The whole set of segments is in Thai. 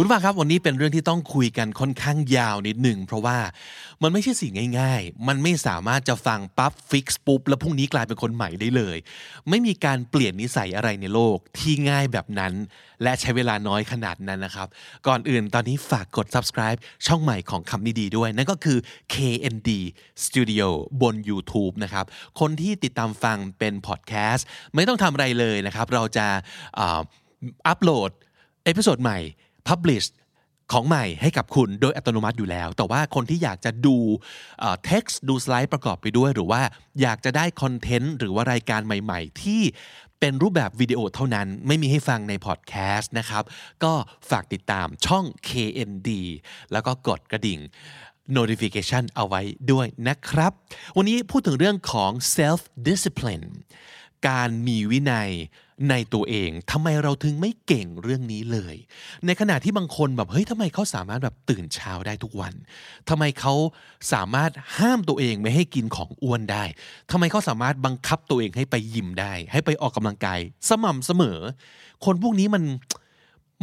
คุณผู้ฟังครับวันนี้เป็นเรื่องที่ต้องคุยกันค่อนข้างยาวนิดหนึ่งเพราะว่ามันไม่ใช่สิ่งง่าย ๆ มันไม่สามารถจะฟังปั๊บ fix ปุ๊บแล้วพรุ่งนี้กลายเป็นคนใหม่ได้เลย ไม่มีการเปลี่ยนนิสัยอะไรในโลกที่ง่ายแบบนั้น และใช้เวลาน้อยขนาดนั้นนะครับ ก่อนอื่นตอนนี้ฝากกด subscribe ช่องใหม่ของคำนี้ดีด้วย นั่นก็คือ KND Studio บน YouTube นะครับคนที่ติดตามฟังเป็นพอดแคสต์ไม่ต้องทำอะไรเลยนะครับเราจะอัปโหลด episode ใหม่ publish ของใหม่ให้กับคุณโดยอัตโนมัติอยู่แล้ว แต่ว่าคนที่อยากจะดูเอ่อ text ดูสไลด์ประกอบไปด้วย หรือว่าอยากจะได้คอนเทนต์หรือว่ารายการใหม่ ๆ ที่เป็นรูปแบบวิดีโอเท่านั้นไม่มีให้ฟังในพอดแคสต์นะครับ ก็ฝากติดตามช่อง KND แล้วก็กดกระดิ่ง notification เอาไว้ด้วยนะครับ วันนี้พูดถึงเรื่องของ self discipline การมีวินัย ในตัวเองทำไมเราถึงไม่เก่งเรื่องนี้เลย ในขณะที่บางคนแบบเฮ้ยทำไมเขาสามารถแบบตื่นเช้าได้ทุกวันทำไมเขาสามารถห้ามตัวเองไม่ให้กินของอ้วนได้ทำไมเขาสามารถบังคับตัวเองให้ไปยิมได้ ให้ไปออกกำลังกายสม่ำเสมอ คนพวกนี้มัน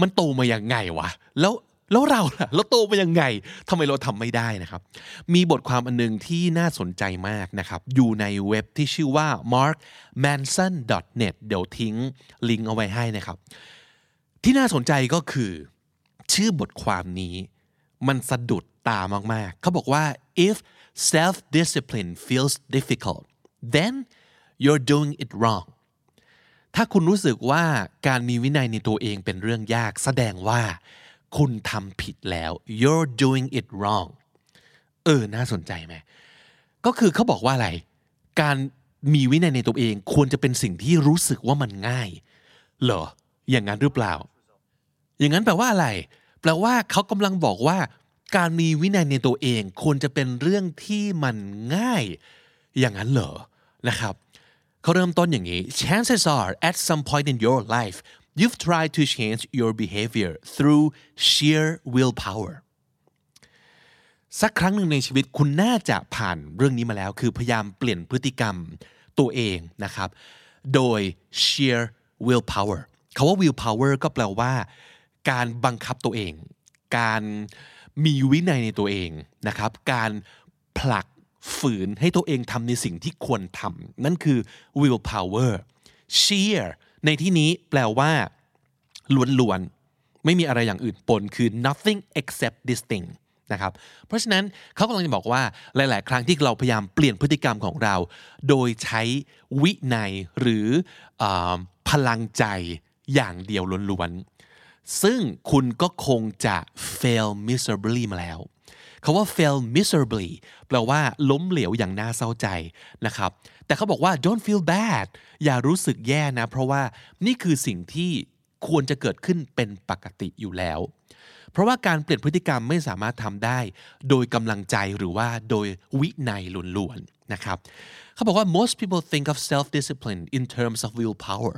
มันโตมาอย่างไงวะ แล้ว แล้วเราล่ะเราโตมายังไงทำไมเราทำไม่ได้นะครับ มีบทความอันนึงที่น่าสนใจมากนะครับ อยู่ในเว็บที่ชื่อว่า markmanson.net เดี๋ยวทิ้งลิงก์เอาไว้ให้นะครับ ที่น่าสนใจก็คือ ชื่อบทความนี้ มันสะดุดตามาก ๆ เขาบอกว่า if self discipline feels difficult then you're doing it wrong ถ้าคุณรู้สึกว่าการมีวินัยในตัวเองเป็นเรื่องยาก แสดงว่า คุณทำผิดแล้ว you're doing it wrong เออ น่าสนใจไหม ก็คือเขาบอกว่าอะไร การมีวินัยในตัวเองควรจะเป็นสิ่งที่รู้สึกว่ามันง่าย เหรอ อย่างนั้นหรือเปล่า อย่างนั้นแปลว่าอะไร แปลว่าเขากำลังบอกว่า การมีวินัยในตัวเองควรจะเป็นเรื่องที่มันง่าย อย่างนั้นเหรอ นะครับเขาเริ่มต้นอย่างนี้ chances are at some point in your life you've tried to change your behavior through sheer willpower สักครั้งหนึ่งในชีวิตคุณน่าจะผ่านเรื่องนี้มาแล้ว คือพยายามเปลี่ยนพฤติกรรมตัวเองนะครับ โดย sheer willpower คาว่า willpower ก็แปลว่า การบังคับตัวเอง การมีวินัยในตัวเองนะครับ การผลักฝืนให้ตัวเองทำในสิ่งที่ควรทำนั่นคือ willpower sheer ในที่นี้แปลว่าล้วนๆ ไม่มีอะไรอย่างอื่นปนคือ nothing except this thing นะครับ เพราะฉะนั้นเขากำลังจะบอกว่าหลาย ๆ ครั้งที่เราพยายามเปลี่ยนพฤติกรรมของเรา โดยใช้วินัยหรืออพลังใจอย่างเดียวล้วนๆ ซึ่งคุณก็คงจะ fail miserably มาแล้ว คาว่า fail miserably แปลว่าล้มเหลวอย่างน่าเศร้าใจนะครับ แต่เขาบอกว่า don't feel bad อย่ารู้สึกแย่นะ เพราะว่านี่คือสิ่งที่ควรจะเกิดขึ้นเป็นปกติอยู่แล้ว เพราะว่าการเปลี่ยนพฤติกรรมไม่สามารถทำได้ โดยกำลังใจหรือว่าโดยวินัยล้วนๆนะครับเขาบอกว่า most people think of self discipline in terms of willpower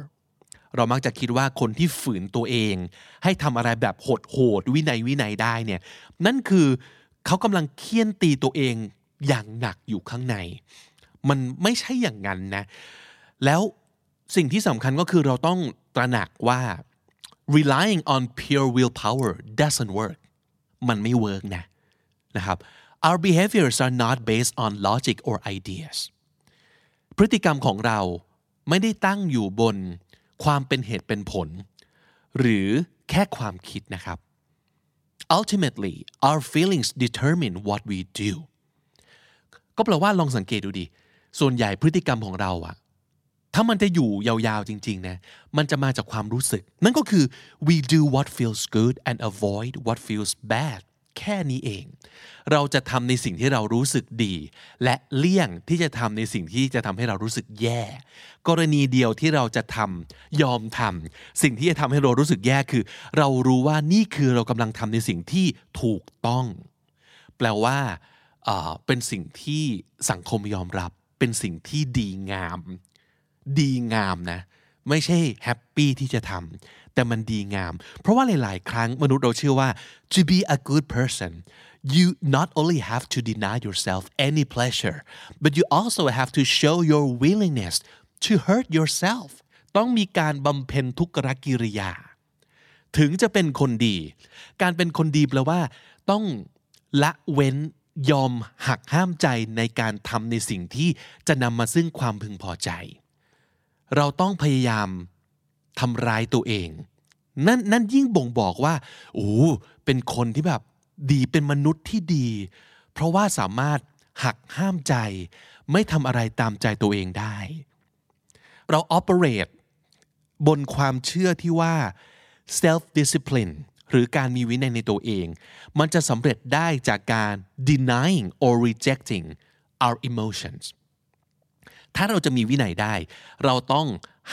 เรามักจะคิดว่าคนที่ฝืนตัวเอง ให้ทำอะไรแบบโหดๆวินัยวินัยได้เนี่ยนั่นคือ เขากำลังเคี่ยนตีตัวเองอย่างหนักอยู่ข้างใน มันไม่ใช่อย่างนั้นนะ แล้วสิ่งที่สำคัญก็คือเราต้องตระหนักว่า relying on pure willpower doesn't work มันไม่เวิร์กนะนะครับ our behaviors are not based on logic or ideas พฤติกรรมของเราไม่ได้ตั้งอยู่บนความเป็นเหตุเป็นผล หรือแค่ความคิดนะครับ ultimately our feelings determine what we do ก็แปลว่าลองสังเกตดูดิ ส่วนใหญ่พฤติกรรมของเราอะถ้ามันจะอยู่ยาวๆจริงๆนะ มันจะมาจากความรู้สึก นั่นก็คือ we do what feels good and avoid what feels bad แค่นี้เอง เราจะทำในสิ่งที่เรารู้สึกดี และเลี่ยงที่จะทำในสิ่งที่จะทำให้เรารู้สึกแย่ กรณีเดียวที่เราจะทำยอมทำสิ่งที่จะทำให้เรารู้สึกแย่คือ เรารู้ว่านี่คือเรากำลังทำในสิ่งที่ถูกต้อง แปลว่าเป็นสิ่งที่สังคมยอมรับ เป็นสิ่งที่ดีงาม ดีงามนะ ไม่ใช่แฮปปี้ที่จะทำแต่มันดีงาม เพราะว่าหลาย ๆ ครั้งมนุษย์เราเชื่อว่า to be a good person you not only have to deny yourself any pleasure but you also have to show your willingness to hurt yourself ต้องมีการบำเพ็ญทุกรกิริยา ถึงจะเป็นคนดี การเป็นคนดีแปลว่า ต้องละเว้นยอมหักห้ามใจในการทำในสิ่งที่จะนำมาซึ่งความพึงพอใจ เราต้องพยายามทำร้ายตัวเอง นั่นนั่นยิ่งบ่งบอกว่าโอ้เป็นคนที่แบบดีเป็นมนุษย์ที่ดี เพราะว่าสามารถหักห้ามใจ ไม่ทำอะไรตามใจตัวเองได้ เรา operate บนความเชื่อที่ว่า self discipline หรือการมีวินัยในตัวเอง มันจะสำเร็จได้จากการ denying or rejecting our emotions ถ้าเราจะมีวินัยได้ เราต้อง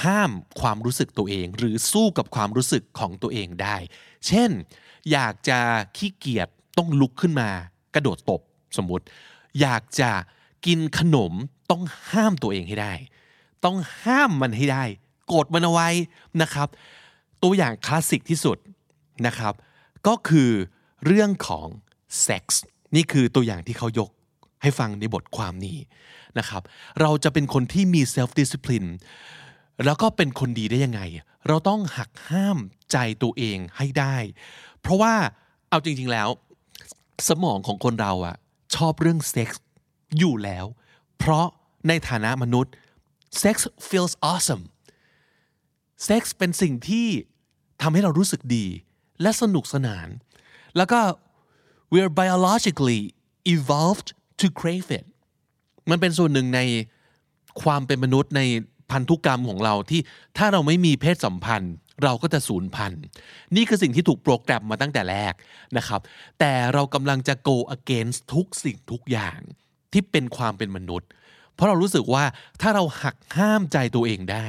ห้ามความรู้สึกตัวเอง หรือสู้กับความรู้สึกของตัวเองได้ เช่น อยากจะขี้เกียจต้องลุกขึ้นมา กระโดดตบสมมติ อยากจะกินขนมต้องห้ามตัวเองให้ได้ ต้องห้ามมันให้ได้กดมันเอาไว้นะครับ ตัวอย่างคลาสสิกที่สุดนะครับ ก็คือเรื่องของเซ็กส์นี่คือตัวอย่างที่เขายก ให้ฟังในบทความนี้นะครับ เราจะเป็นคนที่มี self discipline แล้วก็เป็นคนดีได้ยังไง เราต้องหักห้ามใจตัวเองให้ได้ เพราะว่าเอาจริง ๆแล้ว สมองของคนเราอะชอบเรื่องเซ็กส์อยู่แล้ว เพราะในฐานะมนุษย์ sex feels awesome เซ็กส์เป็นสิ่งที่ทำให้เรารู้สึกดีและสนุกสนาน แล้วก็ we're biologically evolved to crave it มันเป็นส่วนหนึ่งในความเป็นมนุษย์ในพันธุกรรมของเราที่ถ้าเราไม่มีเพศสัมพันธ์ เราก็จะสูญพันธุ์ นี่คือสิ่งที่ถูกโปรแกรมมาตั้งแต่แรกนะครับ แต่เรากำลังจะ go against ทุกสิ่งทุกอย่างที่เป็นความเป็นมนุษย์ เพราะเรารู้สึกว่าถ้าเราหักห้ามใจตัวเองได้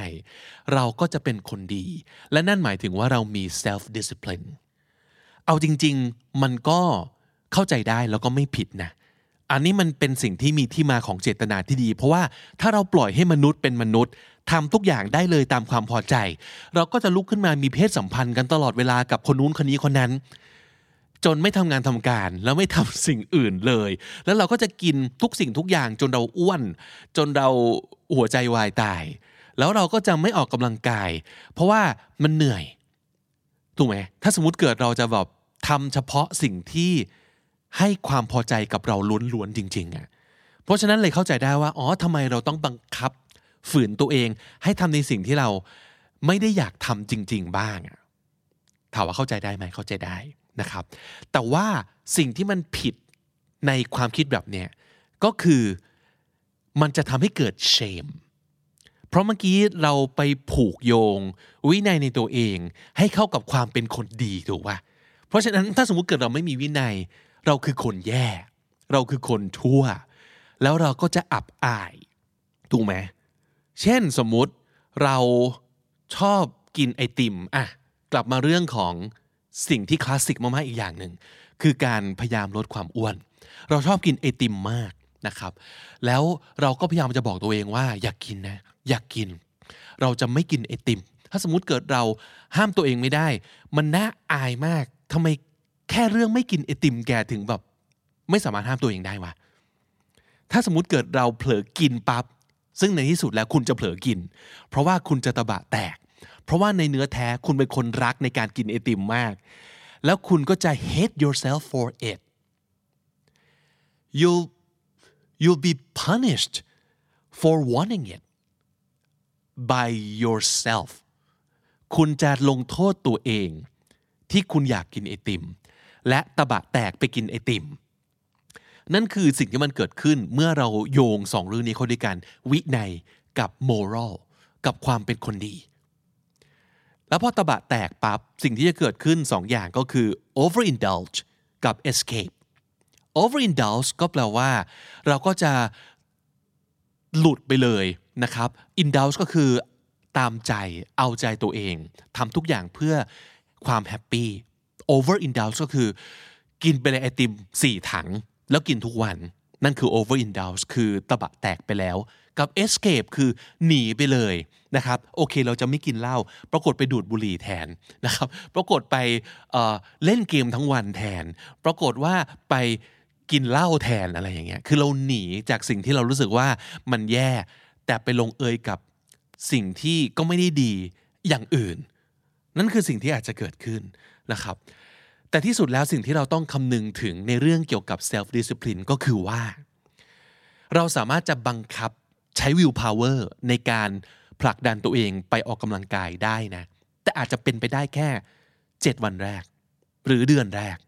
เราก็จะเป็นคนดี และนั่นหมายถึงว่าเรามี self discipline เอาจริง ๆ มันก็เข้าใจได้แล้วก็ไม่ผิดนะ อันนี้มันเป็นสิ่งที่มีที่มาของเจตนาที่ดี เพราะว่าถ้าเราปล่อยให้มนุษย์เป็นมนุษย์ทำทุกอย่างได้เลยตามความพอใจ เราก็จะลุกขึ้นมามีเพศสัมพันธ์กันตลอดเวลากับคนนู้นคนนี้คนนั้น จนไม่ทำงานทำการ แล้วไม่ทำสิ่งอื่นเลย แล้วเราก็จะกินทุกสิ่งทุกอย่างจนเราอ้วน จนเราหัวใจวายตาย แล้วเราก็จะไม่ออกกำลังกาย เพราะว่ามันเหนื่อยถูกไหมถ้าสมมติเกิดเราจะแบบทำเฉพาะสิ่งที่ ให้ความพอใจกับเราล้วนๆจริงๆอะเพราะฉะนั้นเลยเข้าใจได้ว่าอ๋อทำไมเราต้องบังคับ ฝืนตัวเอง ให้ทำในสิ่งที่เราไม่ได้อยากทำจริง ๆ บ้างอะถามว่าเข้าใจได้ไหมเข้าใจได้นะครับ แต่ว่าสิ่งที่มันผิดในความคิดแบบเนี้ยก็คือมันจะทำให้เกิด shame เพราะเมื่อกี้เราไปผูกโยง วินัยในตัวเองให้เข้ากับความเป็นคนดีถูกป่ะเพราะฉะนั้นถ้าสมมุติเกิดเราไม่มีวินัย เราคือคนแย่ เราคือคนชั่ว แล้วเราก็จะอับอาย ถูกไหม เช่นสมมุติเราชอบกินไอติมอะกลับมาเรื่องของสิ่งที่คลาสสิกมาก ๆ อีกอย่างหนึ่ง คือการพยายามลดความอ้วน เราชอบกินไอติมมากนะครับ แล้วเราก็พยายามจะบอกตัวเองว่า อยากกินนะ อยากกิน เราจะไม่กินไอติม ถ้าสมมุติเกิดเราห้ามตัวเองไม่ได้ มันน่าอายมากทำไม แค่เรื่องไม่กินไอติมแกถึงแบบไม่สามารถห้ามตัวเองได้วะถ้าสมมติเกิดเราเผลอกินปับ๊บซึ่งในที่สุดแล้วคุณจะเผลอกิน เพราะว่าคุณจะตะบะแตก เพราะว่าในเนื้อแท้คุณเป็นคนรักในการกินไอติมมาก แล้วคุณก็จะ hate yourself for it you'll you'll be punished for wanting it by yourself คุณจะลงโทษตัวเอง ที่คุณอยากกินไอติม และตะบะแตกไปกินไอติม นั่นคือสิ่งที่มันเกิดขึ้นเมื่อเราโยงสองเรื่องนี้เข้าด้วยกัน วินัยกับ moral กับความเป็นคนดี แล้วพอตะบะแตกปับ๊บสิ่งที่จะเกิดขึ้นสองอย่างก็คือ overindulge กับ escape overindulge ก็แปลว่า เราก็จะหลุดไปเลยนะครับ indulge ก็คือตามใจเอาใจตัวเองทำทุกอย่างเพื่อความแฮปปี้ overindulge ก็คือกินไปเลยไอติมสี่ถัง แล้วกินทุกวัน นั่นคือ overindulge คือตะบะแตกไปแล้ว กับ escape คือหนีไปเลยนะครับ โอเคเราจะไม่กินเหล้าปรากฏไปดูดบุหรี่แทนนะครับ ปรากฏไปเเล่นเกมทั้งวันแทน ปรากฏว่าไปกินเหล้าแทนอะไรอย่างเงี้ย คือเราหนีจากสิ่งที่เรารู้สึกว่ามันแย่ แต่ไปลงเอยกับสิ่งที่ก็ไม่ได้ดีอย่างอื่น นั่นคือสิ่งที่อาจจะเกิดขึ้นนะครับ แต่ที่สุดแล้วสิ่งที่เราต้องคำนึงถึงในเรื่องเกี่ยวกับ self discipline ก็คือว่า เราสามารถจะบังคับใช้ will power ในการผลักดันตัวเองไปออกกำลังกายได้นะ แต่อาจจะเป็นไปได้แค่ 7 วันแรก หรือเดือนแรก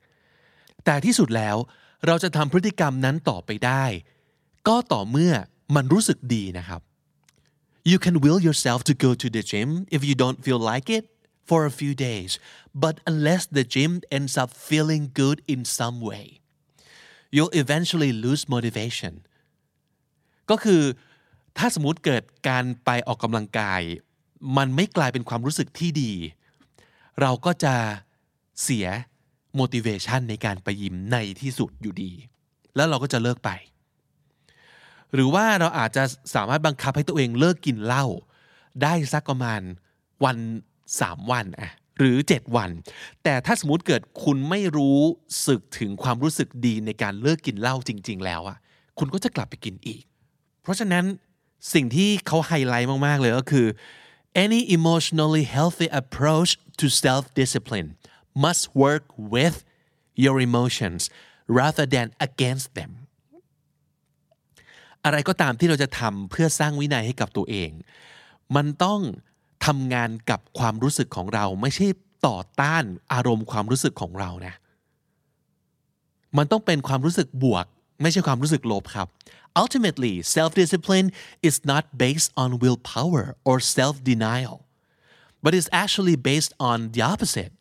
แต่ที่สุดแล้วเราจะทำพฤติกรรมนั้นต่อไปได้ ก็ต่อเมื่อมันรู้สึกดีนะครับ you can will yourself to go to the gym if you don't feel like it for a few days but unless the gym ends up feeling good in some way you'll eventually lose motivation ก็คือถ้าสมมติเกิดการไปออกกำลังกาย มันไม่กลายเป็นความรู้สึกที่ดี เราก็จะเสีย motivation ในการไปยิมในที่สุดอยู่ดี แล้วเราก็จะเลิกไป หรือว่าเราอาจจะสามารถบังคับให้ตัวเองเลิกกินเหล้าได้สักประมาณวัน สามวันอะหรือ 7 วัน แต่ถ้าสมมติเกิดคุณไม่รู้สึกถึงความรู้สึกดีในการเลิกกินเหล้าจริง ๆ แล้วอะคุณก็จะกลับไปกินอีก เพราะฉะนั้นสิ่งที่เขาไฮไลท์มาก ๆ เลยก็คือ any emotionally healthy approach to self discipline must work with your emotions rather than against them อะไรก็ตามที่เราจะทำเพื่อสร้างวินัยให้กับตัวเอง มันต้อง ทำงานกับความรู้สึกของเรา ไม่ใช่ต่อต้านอารมณ์ความรู้สึกของเรานะ มันต้องเป็นความรู้สึกบวก ไม่ใช่ความรู้สึกลบครับ ultimately self-discipline is not based on willpower or self-denial but is actually based on the opposite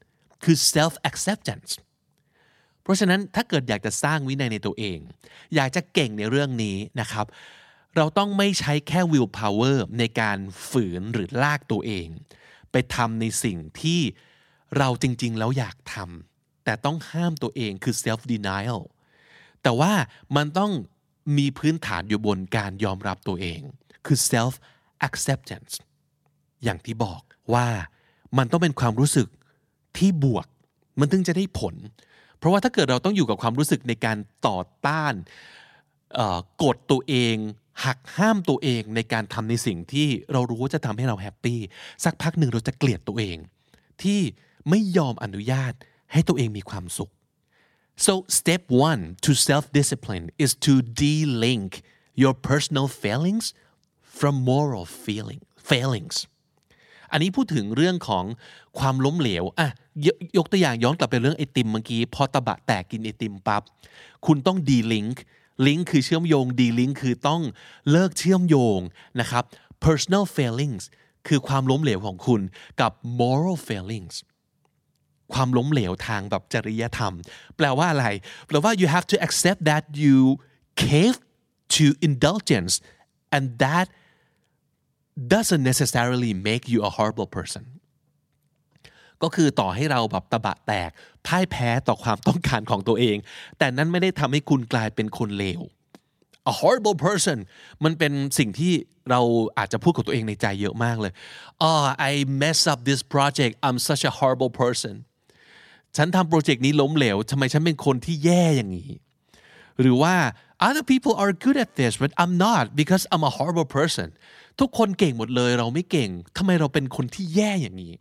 คือ self acceptance เพราะฉะนั้นถ้าเกิดอยากจะสร้างวินัยในตัวเอง อยากจะเก่งในเรื่องนี้นะครับ เราต้องไม่ใช้แค่ will power ในการฝืนหรือลากตัวเอง ไปทำในสิ่งที่เราจริง ๆ แล้วอยากทำแต่ต้องห้ามตัวเองคือ self denial แต่ว่ามันต้องมีพื้นฐานอยู่บนการยอมรับตัวเอง คือ self acceptance อย่างที่บอกว่ามันต้องเป็นความรู้สึกที่บวก มันถึงจะได้ผล เพราะว่าถ้าเกิดเราต้องอยู่กับความรู้สึกในการต่อต้านกดตัวเอง หักห้ามตัวเองในการทำในสิ่งที่เรารู้ว่าจะทำให้เราแฮปปี้สักพักหนึ่งเราจะเกลียดตัวเอง ที่ไม่ยอมอนุญาตให้ตัวเองมีความสุข so step one to self discipline is to de-link your personal failings from moral feeling failings อันนี้พูดถึงเรื่องของความล้มเหลวอะยยกตัวอย่างย้อนกลับไปเรื่องไอติมเมื่อกี้ พอตะบะแตกกินไอติมปับ๊บคุณต้องดีลิงก์ ลิงก์คือเชื่อมโยงดีลิงก์คือต้องเลิกเชื่อมโยงนะครับ personal failings คือความล้มเหลวของคุณกับ moral failings ความล้มเหลวทางแบบจริยธรรม แปลว่าอะไร แปลว่า you have to accept that you cave to indulgence and that doesn't necessarily make you a horrible person ก็คือต่อให้เราแบบตะบะแตกพ่ายแพ้ต่อความต้องการของตัวเอง แต่นั้นไม่ได้ทำให้คุณกลายเป็นคนเลว a horrible person มันเป็นสิ่งที่เราอาจจะพูดกับตัวเองในใจเยอะมากเลย oh I mess up this project I'm such a horrible person ฉันทำโปรเจกต์นี้ล้มเหลวทำไมฉันเป็นคนที่แย่อย่างนี้ หรือว่า other people are good at this but I'm not because I'm a horrible person ทุกคนเก่งหมดเลยเราไม่เก่งทำไมเราเป็นคนที่แย่อย่างนี้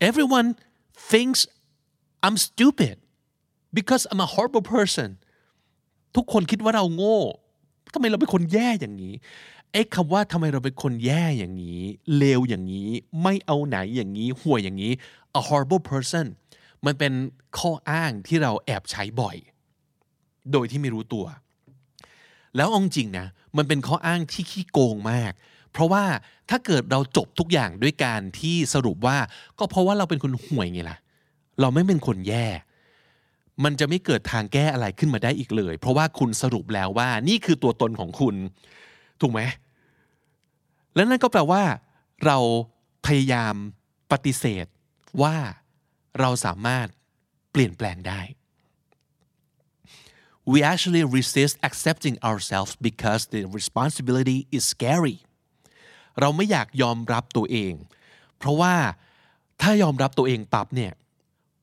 everyone thinks I'm stupid because I'm a horrible person ทุกคนคิดว่าเราโง่ทำไมเราเป็นคนแย่อย่างนี้ไอ้คำว่าทำไมเราเป็นคนแย่อย่างนี้เลวอย่างนี้ ไม่เอาไหนอย่างนี้ห่วยอย่างนี้ a horrible person มันเป็นข้ออ้างที่เราแอบใช้บ่อย โดยที่ไม่รู้ตัว แล้วองจริงนะ มันเป็นข้ออ้างที่ขี้โกงมาก เพราะว่าถ้าเกิดเราจบทุกอย่างด้วยการที่สรุปว่า ก็เพราะว่าเราเป็นคนห่วยไงล่ะ เราไม่เป็นคนแย่ มันจะไม่เกิดทางแก้อะไรขึ้นมาได้อีกเลย เพราะว่าคุณสรุปแล้วว่า นี่คือตัวตนของคุณ ถูกไหม และนั่นก็แปลว่า เราพยายามปฏิเสธว่าเราสามารถเปลี่ยนแปลงได้ we actually resist accepting ourselves because the responsibility is scary เราไม่อยากยอมรับตัวเอง เพราะว่าถ้ายอมรับตัวเองปั๊บเนี่ย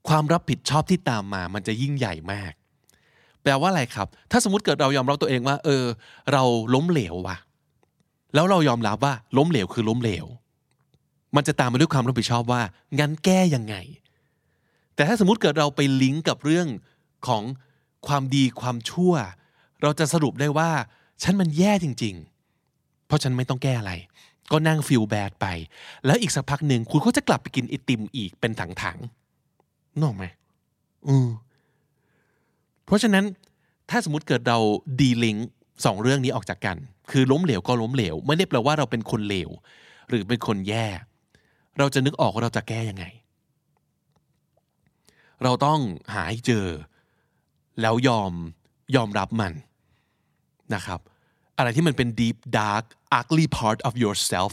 ความรับผิดชอบที่ตามมามันจะยิ่งใหญ่มาก แปลว่าอะไรครับ ถ้าสมมติเกิดเรายอมรับตัวเองว่า เออ เราล้มเหลวว่ะ แล้วเรายอมรับว่าล้มเหลวคือล้มเหลว มันจะตามมาด้วยความรับผิดชอบว่า งั้นแก้ยังไง แต่ถ้าสมมติเกิดเราไปลิงก์กับเรื่องของความดีความชั่ว เราจะสรุปได้ว่า ฉันมันแย่จริง ๆ เพราะฉันไม่ต้องแก้อะไร ก็นั่งฟิลแบดไป แล้วอีกสักพักหนึ่งคุณก็จะกลับไปกินไอติมอีกเป็นถังๆนอกไหมอือเพราะฉะนั้นถ้าสมมติเกิดเราดีลิงก์สองเรื่องนี้ออกจากกัน คือล้มเหลวก็ล้มเหลว ไม่ได้แปลว่าเราเป็นคนเลว หรือเป็นคนแย่ เราจะนึกออกว่าเราจะแก้ยังไง เราต้องหาให้เจอ แล้วยอมยอมรับมันนะครับ อะไรที่มันเป็น deep dark ugly part of yourself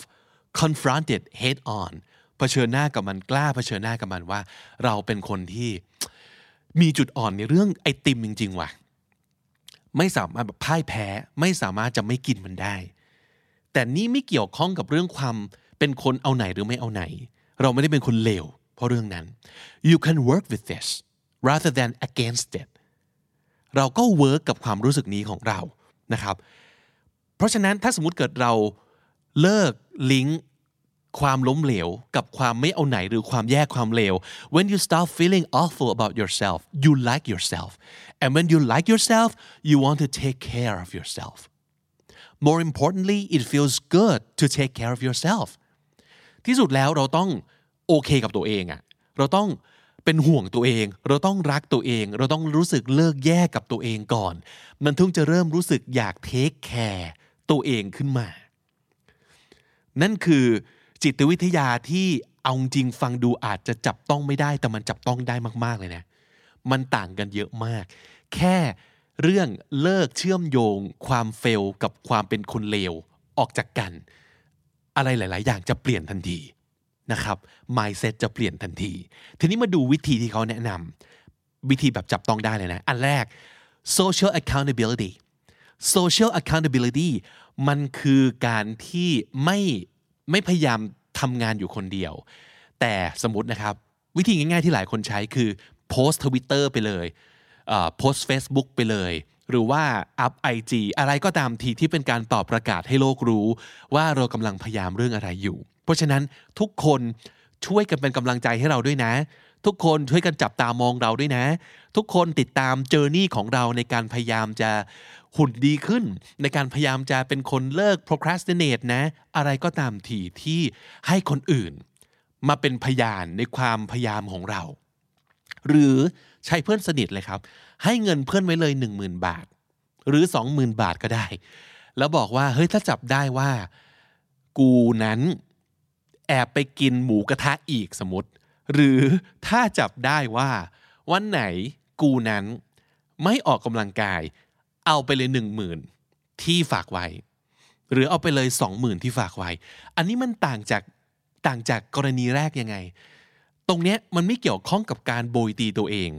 confront it head on เผชิญหน้ากับมันกล้าเผชิญหน้ากับมันว่า เราเป็นคนที่มีจุดอ่อนในเรื่องไอติมจริง ๆ ว่ะ ไม่สามารถแบบพ่ายแพ้ไม่สามารถจะไม่กินมันได้ แต่นี่ไม่เกี่ยวข้องกับเรื่องความเป็นคนเอาไหนหรือไม่เอาไหน เราไม่ได้เป็นคนเลวเพราะเรื่องนั้น you can work with this rather than against it เราก็ work กับความรู้สึกนี้ของเรานะครับ เพราะฉะนั้นถ้าสมมติเกิดเราเลิกลิงก์ความล้มเหลวกับความไม่เอาไหนหรือความแย่ความเลว when you start feeling awful about yourself you like yourself and when you like yourself you want to take care of yourself more importantly it feels good to take care of yourself ที่สุดแล้วเราต้องโอเคกับตัวเองอะเราต้อง เป็นห่วงตัวเอง เราต้องรักตัวเอง เราต้องรู้สึกเลิกแย่กับตัวเองก่อน มันถึงจะเริ่มรู้สึกอยากเทคแคร์ตัวเองขึ้นมา นั่นคือจิตวิทยาที่เอาจริงฟังดูอาจจะจับต้องไม่ได้ แต่มันจับต้องได้มาก ๆ เลยนะ มันต่างกันเยอะมาก แค่เรื่องเลิกเชื่อมโยง ความเฟลกับความเป็นคนเลวออกจากกัน อะไรหลาย ๆ อย่างจะเปลี่ยนทันที นะครับ mindset จะเปลี่ยนทันที ทีนี้มาดูวิธีที่เขาแนะนำวิธีแบบจับต้องได้เลยนะ อันแรก social accountability social accountability มันคือการที่ไม่ไม่พยายามทำงานอยู่คนเดียว แต่สมมตินะครับ วิธีง่ายๆที่หลายคนใช้คือโพสทวิตเตอร์ไปเลยโพสเฟซบุ๊กไปเลย หรือว่าอัพไอจีอะไรก็ตามทีที่เป็นการตอบประกาศให้โลกรู้ ว่าเรากำลังพยายามเรื่องอะไรอยู่ เพราะฉะนั้นทุกคนช่วยกันเป็นกำลังใจให้เราด้วยนะ ทุกคนช่วยกันจับตามองเราด้วยนะ ทุกคนติดตามเจอร์นี่ของเราในการพยายามจะหุ่นดีขึ้น ในการพยายามจะเป็นคนเลิก procrastinate นะ อะไรก็ตามทีที่ให้คนอื่น มาเป็นพยานในความพยายามของเรา หรือใช้เพื่อนสนิทเลยครับ ให้เงินเพื่อนไว้เลย 10,000 บาท หรือ 20,000 บาทก็ได้ แล้วบอกว่าเฮ้ยถ้าจับได้ว่า กูนั้น แอบไปกินหมูกระทะอีกสมมติ หรือถ้าจับได้ว่า วันไหนกูนั้นไม่ออกกำลังกาย เอาไปเลยหนึ่งหมื่นที่ฝากไว้ หรือเอาไปเลยสองหมื่นที่ฝากไว้ อันนี้มันต่างจากต่างจากกรณีแรกยังไง ตรงเนี้ยมันไม่เกี่ยวข้องกับการโบยตีตัวเอง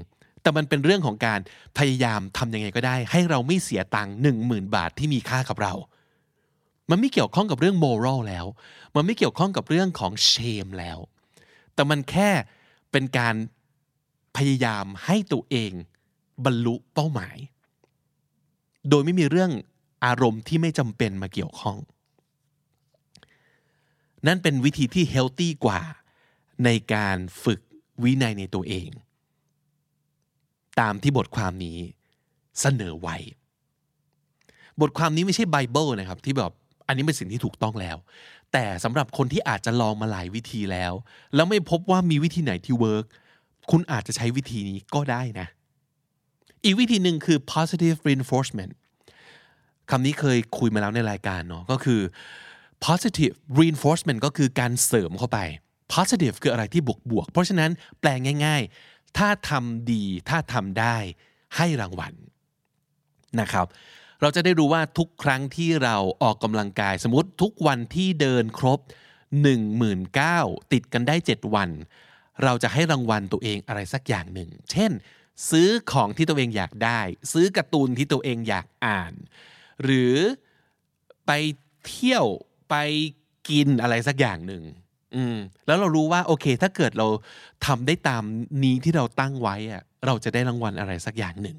แต่มันเป็นเรื่องของการพยายามทำยังไงก็ได้ ให้เราไม่เสียตังค์หนึ่งหมื่นบาทที่มีค่ากับเรา มันไม่เกี่ยวข้องกับเรื่องโมรัลแล้ว มันไม่เกี่ยวข้องกับเรื่องของเชมแล้ว แต่มันแค่เป็นการพยายามให้ตัวเองบรรลุเป้าหมาย โดยไม่มีเรื่องอารมณ์ที่ไม่จำเป็นมาเกี่ยวข้อง นั่นเป็นวิธีที่เฮลตี้กว่าในการฝึกวินัยในตัวเอง ตามที่บทความนี้เสนอไว้ บทความนี้ไม่ใช่ไบเบิลนะครับที่แบบ อันนี้เป็นสิ่งที่ถูกต้องแล้ว แต่สำหรับคนที่อาจจะลองมาหลายวิธีแล้ว แล้วไม่พบว่ามีวิธีไหนที่ work คุณอาจจะใช้วิธีนี้ก็ได้นะ อีกวิธีหนึ่งคือ positive reinforcement คำนี้เคยคุยมาแล้วในรายการเนาะก็คือ positive reinforcement ก็คือการเสริมเข้าไป positive คืออะไรที่บวกบวก เพราะฉะนั้นแปลงง่าย ๆ ถ้าทำดี ถ้าทำได้ ให้รางวัลนะครับ เราจะได้รู้ว่าทุกครั้งที่เราออกกำลังกาย สมมติทุกวันที่เดินครบ 19,000ติดกันได้ 7 วัน เราจะให้รางวัลตัวเองอะไรสักอย่างหนึ่ง เช่น ซื้อของที่ตัวเองอยากได้ ซื้อการ์ตูนที่ตัวเองอยากอ่าน หรือไปเที่ยวไปกินอะไรสักอย่างหนึ่งอืมแล้วเรารู้ว่าโอเค ถ้าเกิดเราทำได้ตามนี้ที่เราตั้งไว้อะเราจะได้รางวัลอะไรสักอย่างหนึ่ง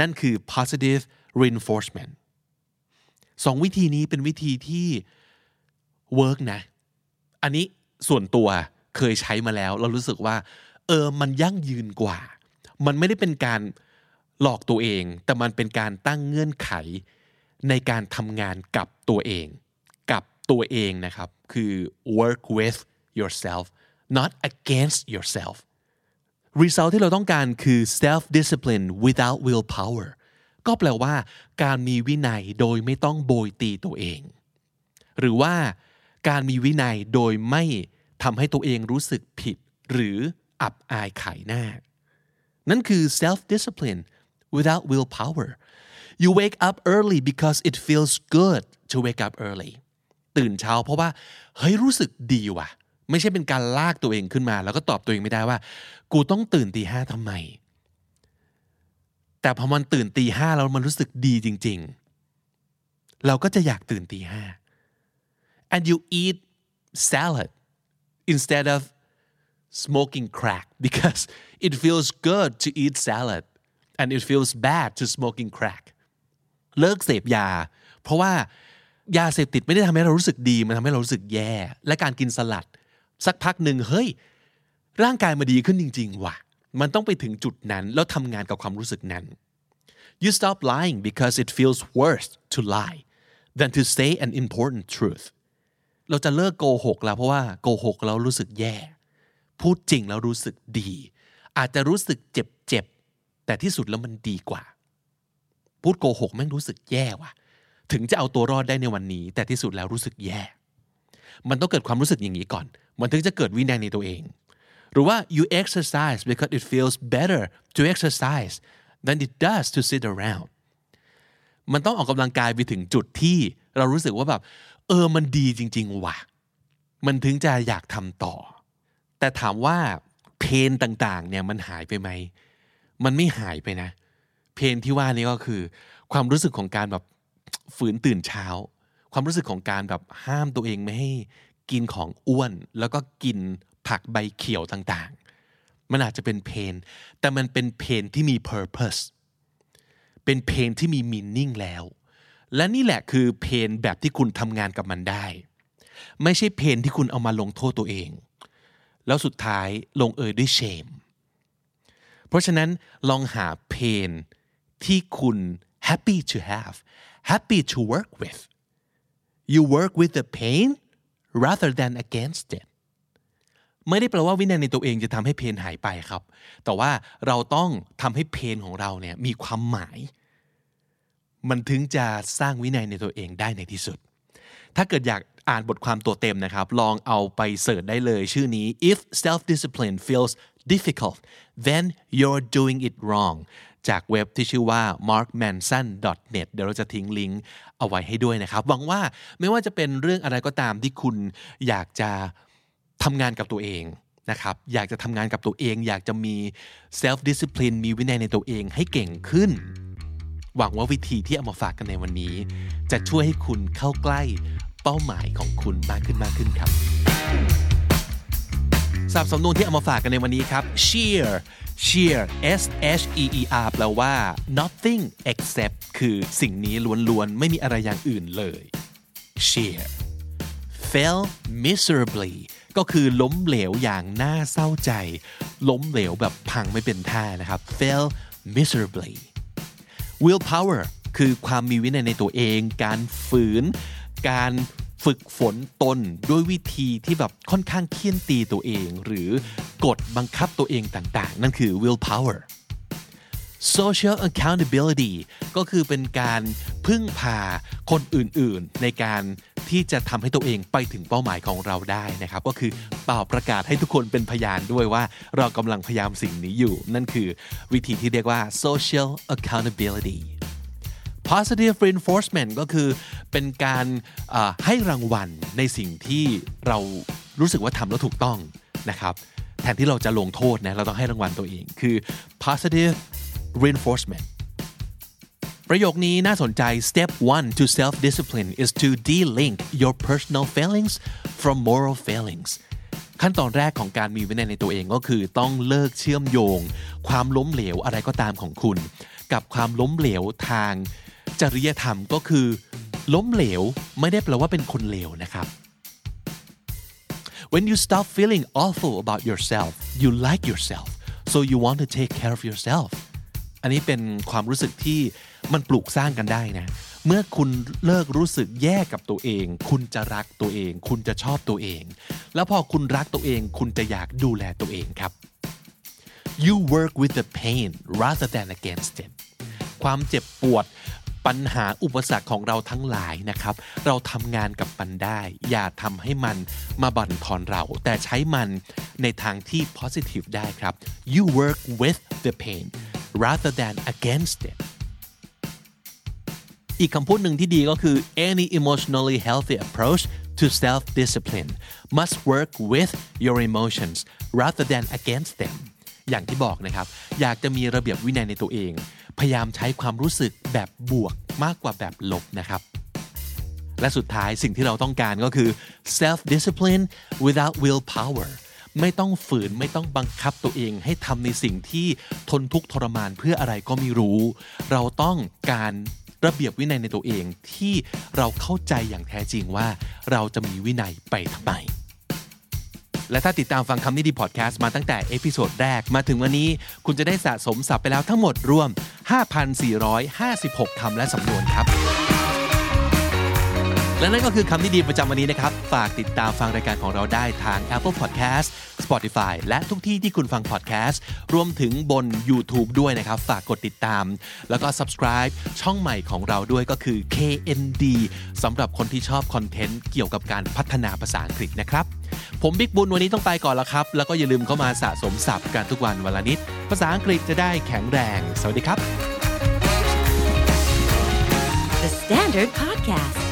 นั่นคือ positive reinforcement สองวิธีนี้เป็นวิธีที่ work นะ อันนี้ส่วนตัวเคยใช้มาแล้ว เรารู้สึกว่า เออ มันยั่งยืนกว่า มันไม่ได้เป็นการหลอกตัวเอง แต่มันเป็นการตั้งเงื่อนไขในการทำงานกับตัวเอง กับตัวเองนะครับ คือ work with yourself not against yourself result ที่เราต้องการคือ self discipline without willpower ก็แปลว่า การมีวินัยโดยไม่ต้องโบยตีตัวเอง หรือว่าการมีวินัยโดยไม่ทำให้ตัวเองรู้สึกผิด หรืออับอายขายหน้า นั่นคือ self discipline without willpower you wake up early because it feels good to wake up early ตื่นเช้าเพราะว่า เฮ้ยรู้สึกดีว่ะ ไม่ใช่เป็นการลากตัวเองขึ้นมา แล้วก็ตอบตัวเองไม่ได้ว่า กูต้องตื่นตีห้าทำไม แต่พอมันตื่นตีห้าแล้วมันรู้สึกดีจริง ๆ เราก็จะอยากตื่นตีห้า and you eat salad instead of smoking crack because it feels good to eat salad and it feels bad to smoking crack เลิกเสพยา เพราะว่ายาเสพติดไม่ได้ทำให้เรารู้สึกดี มันทำให้เรารู้สึกแย่ และการกินสลัด สักพักหนึ่งเฮ้ย ร่างกายมาดีขึ้นจริง ๆ ว่ะ มันต้องไปถึงจุดนั้น แล้วทำงานกับความรู้สึกนั้น you stop lying because it feels worse to lie than to say an important truth เราจะเลิกโกหกแล้วเพราะว่าโกหกแล้วรู้สึกแย่ พูดจริงแล้วรู้สึกดี อาจจะรู้สึกเจ็บๆแต่ที่สุดแล้วมันดีกว่า พูดโกหกแม่งรู้สึกแย่ว่ะ ถึงจะเอาตัวรอดได้ในวันนี้ แต่ที่สุดแล้วรู้สึกแย่ มันต้องเกิดความรู้สึกอย่างนี้ก่อน มันถึงจะเกิดวินัยในตัวเอง หรือว่า you exercise because it feels better to exercise than it does to sit around มันต้องออกกำลังกายไปถึงจุดที่เรารู้สึกว่าแบบ เออมันดีจริง ๆ ว่ะ มันถึงจะอยากทำต่อ แต่ถามว่าเพนต่างๆ เนี่ยมันหายไปไหม มันไม่หายไปนะ เพนที่ว่านี้ก็คือ ความรู้สึกของการแบบฝืนตื่นเช้า ความรู้สึกของการแบบห้ามตัวเองไม่ให้กินของอ้วนแล้วก็กิน ผักใบเขียวต่างๆ มันอาจจะเป็นเพน แต่มันเป็นเพนที่มี purpose เป็นเพนที่มี meaning แล้ว และนี่แหละคือเพนแบบที่คุณทำงานกับมันได้ ไม่ใช่เพนที่คุณเอามาลงโทษตัวเอง แล้วสุดท้ายลงเอยด้วยเชม เพราะฉะนั้นลองหาเพนที่คุณ happy to have happy to work with you work with the pain rather than against it ไม่ได้แปลว่าวินัยในตัวเองจะทำให้เพนหายไปครับ แต่ว่าเราต้องทำให้เพนของเราเนี่ยมีความหมาย มันถึงจะสร้างวินัยในตัวเองได้ในที่สุด ถ้าเกิดอยากอ่านบทความตัวเต็มนะครับ ลองเอาไปเสิร์ชได้เลยชื่อนี้ if self discipline feels difficult then you're doing it wrong จากเว็บที่ชื่อว่า markmanson.net เดี๋ยวเราจะทิ้งลิงก์เอาไว้ให้ด้วยนะครับ หวังว่าไม่ว่าจะเป็นเรื่องอะไรก็ตามที่คุณอยากจะ ทำงานกับตัวเองนะครับ อยากจะทำงานกับตัวเอง อยากจะมี self discipline มีวินัยในตัวเองให้เก่งขึ้น หวังว่าวิธีที่เอามาฝากกันในวันนี้ จะช่วยให้คุณเข้าใกล้เป้าหมายของคุณมากขึ้นมากขึ้นครับสับสำนวนที่เอามาฝากกันในวันนี้ครับ sheer sheer s h e e r แปลว่า nothing except คือสิ่งนี้ล้วนๆ ไม่มีอะไรอย่างอื่นเลย sheer fail miserably ก็คือล้มเหลวอย่างน่าเศร้าใจ ล้มเหลวแบบพังไม่เป็นท่านะครับ fail miserably willpower คือความมีวินัยในตัวเอง การฝืน การฝึกฝนตนด้วยวิธีที่แบบค่อนข้างเคี่ยนตีตัวเอง หรือกดบังคับตัวเองต่างๆ นั่นคือ willpower social accountability ก็คือเป็นการพึ่งพาคนอื่นๆ ในการ ที่จะทำให้ตัวเองไปถึงเป้าหมายของเราได้นะครับ ก็คือเป่าประกาศให้ทุกคนเป็นพยานด้วยว่าเรากำลังพยายามสิ่งนี้อยู่ นั่นคือวิธีที่เรียกว่า social accountability positive reinforcement ก็คือเป็นการให้รางวัลในสิ่งที่เรารู้สึกว่าทำแล้วถูกต้องนะครับแทนที่เราจะลงโทษนะเราต้องให้รางวัลตัวเองคือ positive reinforcement ประโยคนี้น่าสนใจ step one to self discipline is to de-link your personal failings from moral failings ขั้นตอนแรกของการมีวินัยในตัวเองก็คือต้องเลิกเชื่อมโยง ความล้มเหลวอะไรก็ตามของคุณ กับความล้มเหลวทางจริยธรรมก็คือ ล้มเหลวไม่ได้แปลว่าเป็นคนเลวนะครับ when you stop feeling awful about yourself you like yourself so you want to take care of yourself อันนี้เป็นความรู้สึกที่ มันปลูกสร้างกันได้นะ เมื่อคุณเลิกรู้สึกแย่กับตัวเอง คุณจะรักตัวเอง คุณจะชอบตัวเอง แล้วพอคุณรักตัวเอง คุณจะอยากดูแลตัวเองครับ you work with the pain rather than against it ความเจ็บปวดปัญหาอุปสรรคของเราทั้งหลายนะครับ เราทำงานกับมันได้ อย่าทำให้มันมาบั่นทอนเรา แต่ใช้มันในทางที่ positive ได้ครับ you work with the pain rather than against it อีกคำพูดหนึ่งที่ดีก็คือ any emotionally healthy approach to self discipline must work with your emotions rather than against them อย่างที่บอกนะครับ อยากจะมีระเบียบวินัยในตัวเอง พยายามใช้ความรู้สึกแบบบวกมากกว่าแบบลบนะครับ และสุดท้ายสิ่งที่เราต้องการก็คือ self discipline without willpower ไม่ต้องฝืนไม่ต้องบังคับตัวเองให้ทำในสิ่งที่ทนทุกข์ทรมานเพื่ออะไรก็ไม่รู้ เราต้องการ ระเบียบวินัยในตัวเองที่เราเข้าใจอย่างแท้จริงว่าเราจะมีวินัยไปทำไมและถ้าติดตามฟังคำนี้ดีพอดแคสต์มาตั้งแต่ episode แรกมาถึงวันนี้ คุณจะได้สะสมศัพท์ไปแล้วทั้งหมดรวม 5,456 คำและสำนวนครับ และนั่นก็คือคำที่ดีประจำวันนี้นะครับ ฝากติดตามฟังรายการของเราได้ทาง Apple Podcast Spotify และทุกที่ที่คุณฟัง podcast รวมถึงบน YouTube ด้วยนะครับ ฝากกดติดตาม แล้วก็ subscribe ช่องใหม่ของเราด้วยก็คือ KND สำหรับคนที่ชอบคอนเทนต์เกี่ยวกับการพัฒนาภาษาอังกฤษนะครับ ผมบิ๊กบุญวันนี้ต้องไปก่อนแล้วครับ แล้วก็อย่าลืมเข้ามาสะสมศัพท์กันทุกวันวันละนิด ภาษาอังกฤษจะได้แข็งแรง สวัสดีครับ The Standard Podcast,